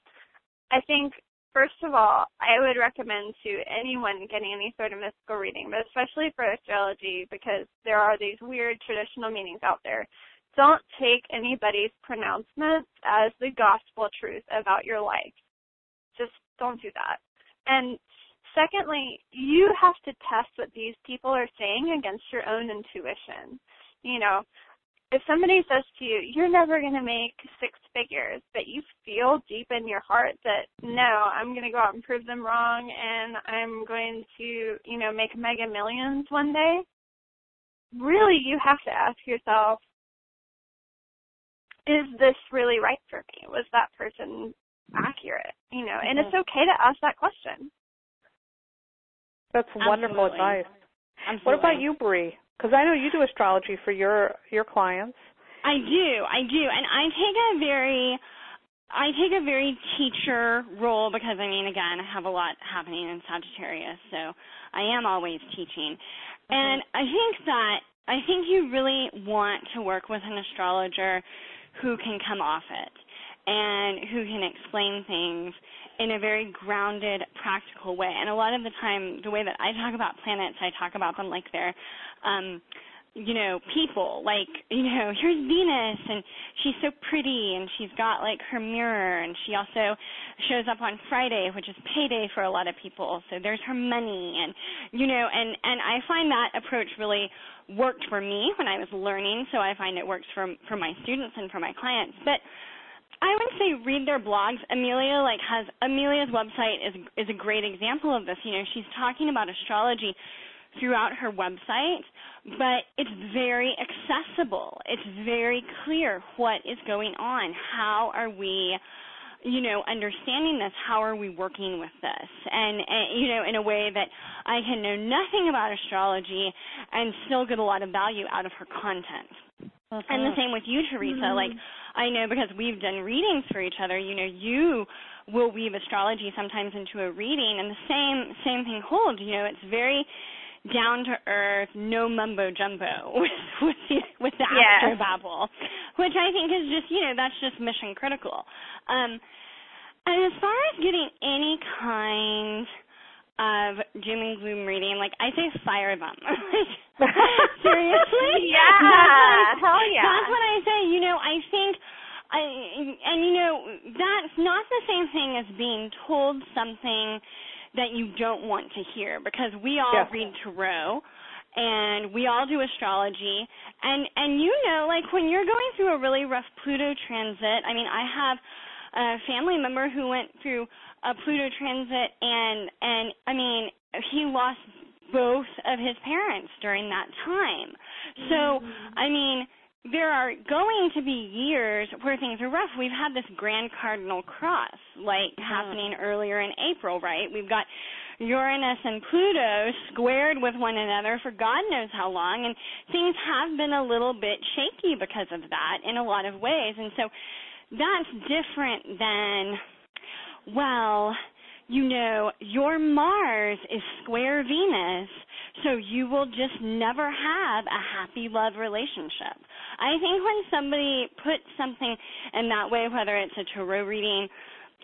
I think first of all, I would recommend to anyone getting any sort of mystical reading, but especially for astrology because there are these weird traditional meanings out there. Don't take anybody's pronouncements as the gospel truth about your life. Just don't do that. And secondly, you have to test what these people are saying against your own intuition. You know, if somebody says to you, you're never going to make six figures, but you feel deep in your heart that, no, I'm going to go out and prove them wrong and I'm going to, you know, make mega millions one day, really you have to ask yourself, is this really right for me? Was that person accurate? You know, and it's mm-hmm. okay to ask that question. That's wonderful Absolutely. advice. What about you, Bree? Because I know you do astrology for your your clients. I do, I do, and I take a very, I take a very teacher role because I mean, again, I have a lot happening in Sagittarius, so I am always teaching, and I think that I think you really want to work with an astrologer who can come off it and who can explain things in a very grounded, practical way. And a lot of the time, the way that I talk about planets, I talk about them like they're um, you know, people. Like, you know, here's Venus and she's so pretty and she's got like her mirror and she also shows up on Friday, which is payday for a lot of people. So there's her money and you know, and and I find that approach really worked for me when I was learning, so I find it works for for my students and for my clients. But I would say read their blogs. Amelia like has Amelia's website is is a great example of this. You know, she's talking about astrology throughout her website, but it's very accessible. It's very clear what is going on. How are we you know, understanding this, how are we working with this? And, and, you know, in a way that I can know nothing about astrology and still get a lot of value out of her content. And the same with you, Teresa. Mm-hmm. Like, I know because we've done readings for each other, you know, you will weave astrology sometimes into a reading and the same same thing holds, you know, it's very down to earth, no mumbo jumbo with with the, with the yes. astro babble, which I think is just you know that's just mission critical. Um, and as far as getting any kind of doom and gloom reading, like I say, fire them. Yeah. That's Hell yeah. That's what I say. You know, I think. I, and you know that's not the same thing as being told something that you don't want to hear because we all yes. read tarot and we all do astrology and and you know like when you're going through a really rough Pluto transit I mean I have a family member who went through a Pluto transit and and I mean he lost both of his parents during that time. So mm-hmm. I mean there are going to be years where things are rough. We've had this grand cardinal cross like mm-hmm. happening earlier in April, right? We've got Uranus and Pluto squared with one another for God knows how long and things have been a little bit shaky because of that in a lot of ways. And so that's different than well, you know, your Mars is square Venus, so you will just never have a happy love relationship. I think when somebody puts something in that way, whether it's a tarot reading,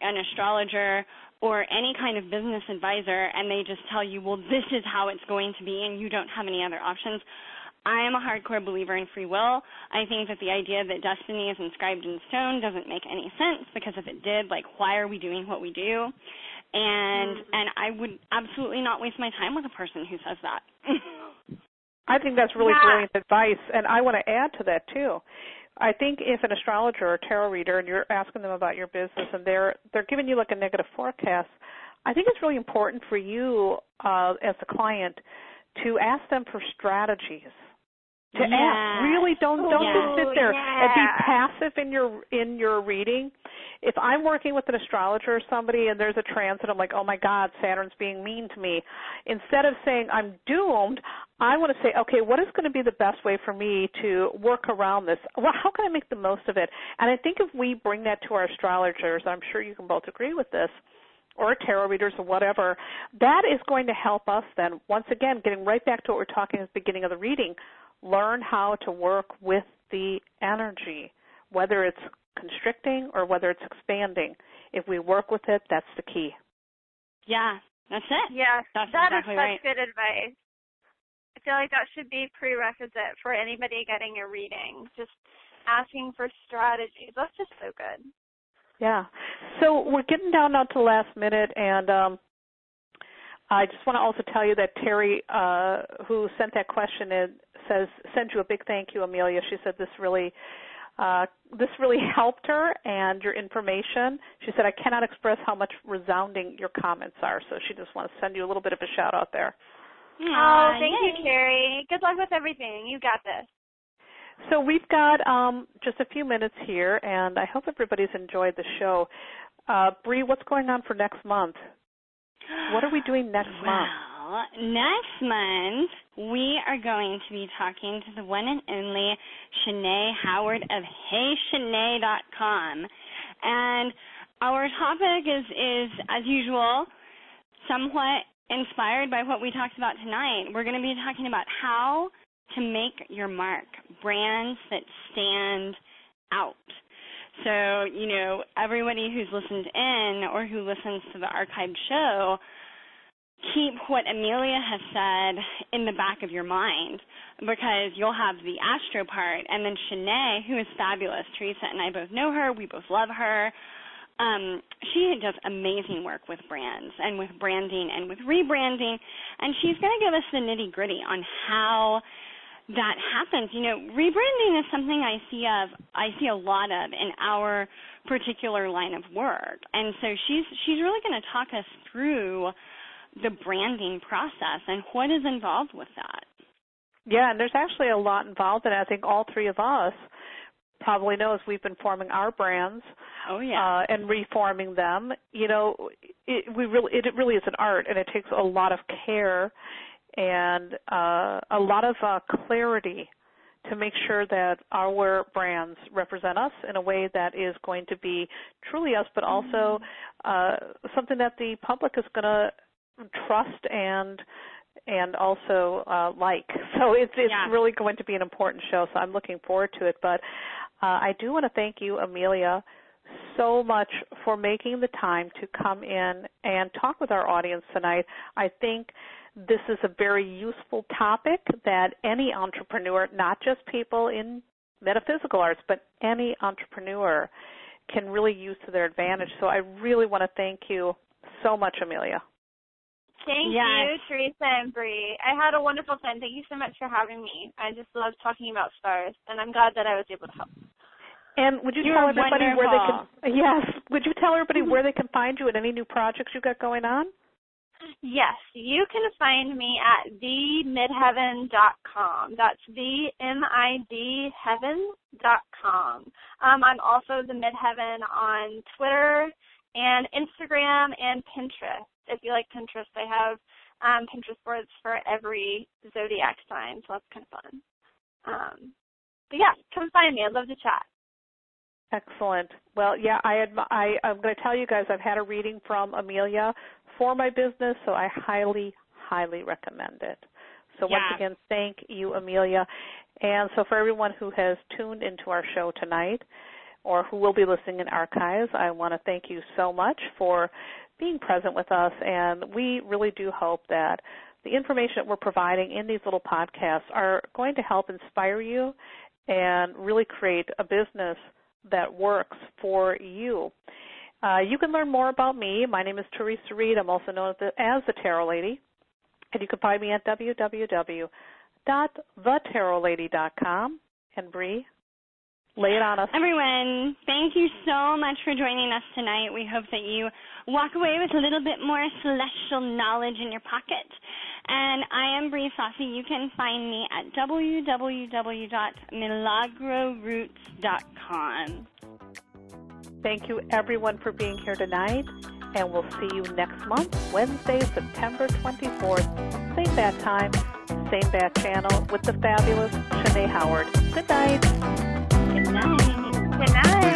an astrologer, or any kind of business advisor, and they just tell you, well, this is how it's going to be, and you don't have any other options. I am a hardcore believer in free will. I think that the idea that destiny is inscribed in stone doesn't make any sense because if it did, like, why are we doing what we do? And mm-hmm. and I would absolutely not waste my time with a person who says that. I think that's really yeah. brilliant advice, and I want to add to that too. I think if an astrologer or tarot reader and you're asking them about your business and they're they're giving you like a negative forecast, I think it's really important for you uh, as a client to ask them for strategies to yeah. ask. Really, don't don't yeah. just sit there yeah. and be passive in your in your reading. If I'm working with an astrologer or somebody and there's a transit, I'm like, oh my God, Saturn's being mean to me. Instead of saying I'm doomed, I want to say, okay, what is going to be the best way for me to work around this? Well, how can I make the most of it? And I think if we bring that to our astrologers, I'm sure you can both agree with this or tarot readers or whatever, that is going to help us then, once again, getting right back to what we we're talking at the beginning of the reading learn how to work with the energy, whether it's constricting or whether it's expanding. If we work with it, that's the key. Yeah, that's it. Yeah, that's that exactly is such right. good advice. I feel like that should be prerequisite for anybody getting a reading. Just asking for strategies. That's just so good. Yeah. So we're getting down now to the last minute, and um, I just want to also tell you that Terry, uh, who sent that question in, says send you a big thank you, Amelia. She said this really uh, this really helped her and your information. She said I cannot express how much resounding your comments are. So she just wants to send you a little bit of a shout out there. Oh, thank you, Carrie. Good luck with everything. You got this. So we've got um, just a few minutes here, and I hope everybody's enjoyed the show. Uh, Bree, what's going on for next month? What are we doing next well, month? Next month we are going to be talking to the one and only Shanae Howard of HeyShanae.com. And our topic is, is, as usual, somewhat inspired by what we talked about tonight. We're going to be talking about how to make your mark, brands that stand out. So, you know, everybody who's listened in or who listens to the archived show, keep what Amelia has said in the back of your mind because you'll have the astro part and then Shanae, who is fabulous. Teresa and I both know her. We both love her. Um, she does amazing work with brands and with branding and with rebranding, and she's going to give us the nitty gritty on how that happens. You know, rebranding is something I see of I see a lot of in our particular line of work. And so she's she's really going to talk us through the branding process and what is involved with that. Yeah, and there's actually a lot involved and I think all three of us probably know as we've been forming our brands oh yeah. uh, and reforming them. You know it we really it, it really is an art and it takes a lot of care and uh, a lot of uh, clarity to make sure that our brands represent us in a way that is going to be truly us, but also uh, something that the public is going to trust and and also uh, like. So it's it's yeah. really going to be an important show. So I'm looking forward to it. But uh, I do want to thank you, Amelia, so much for making the time to come in and talk with our audience tonight. I think this is a very useful topic that any entrepreneur, not just people in metaphysical arts, but any entrepreneur can really use to their advantage. So I really want to thank you so much, Amelia. Thank yes. you, Teresa and Bree. I had a wonderful time. Thank you so much for having me. I just love talking about stars, and I'm glad that I was able to help. And would you You're tell everybody wonderful. where they can? Yes. Would you tell everybody where they can find you and any new projects you've got going on? Yes, you can find me at themidheaven.com. That's the M I D heaven.com. Um, I'm also the Midheaven on Twitter and Instagram and Pinterest. If you like Pinterest, I have um, Pinterest boards for every zodiac sign, so that's kind of fun. Um, but yeah, come find me. I'd love to chat. Excellent. Well, yeah, I, admi- I I'm going to tell you guys I've had a reading from Amelia for my business, so I highly, highly recommend it. So once again, thank you, Amelia. And so for everyone who has tuned into our show tonight or who will be listening in archives, I want to thank you so much for being present with us. And we really do hope that the information that we're providing in these little podcasts are going to help inspire you and really create a business that works for you. Uh, you can learn more about me. My name is Teresa Reed. I'm also known as the, as the Tarot Lady. And you can find me at www.thetarotlady.com. And Bree, lay it on us. Everyone, thank you so much for joining us tonight. We hope that you walk away with a little bit more celestial knowledge in your pocket. And I am Bree Saussy. You can find me at www.milagroroots.com. Thank you, everyone, for being here tonight. And we'll see you next month, Wednesday, September 24th. Same bad time, same bad channel with the fabulous Shanae Howard. Good night. Good night. Good night.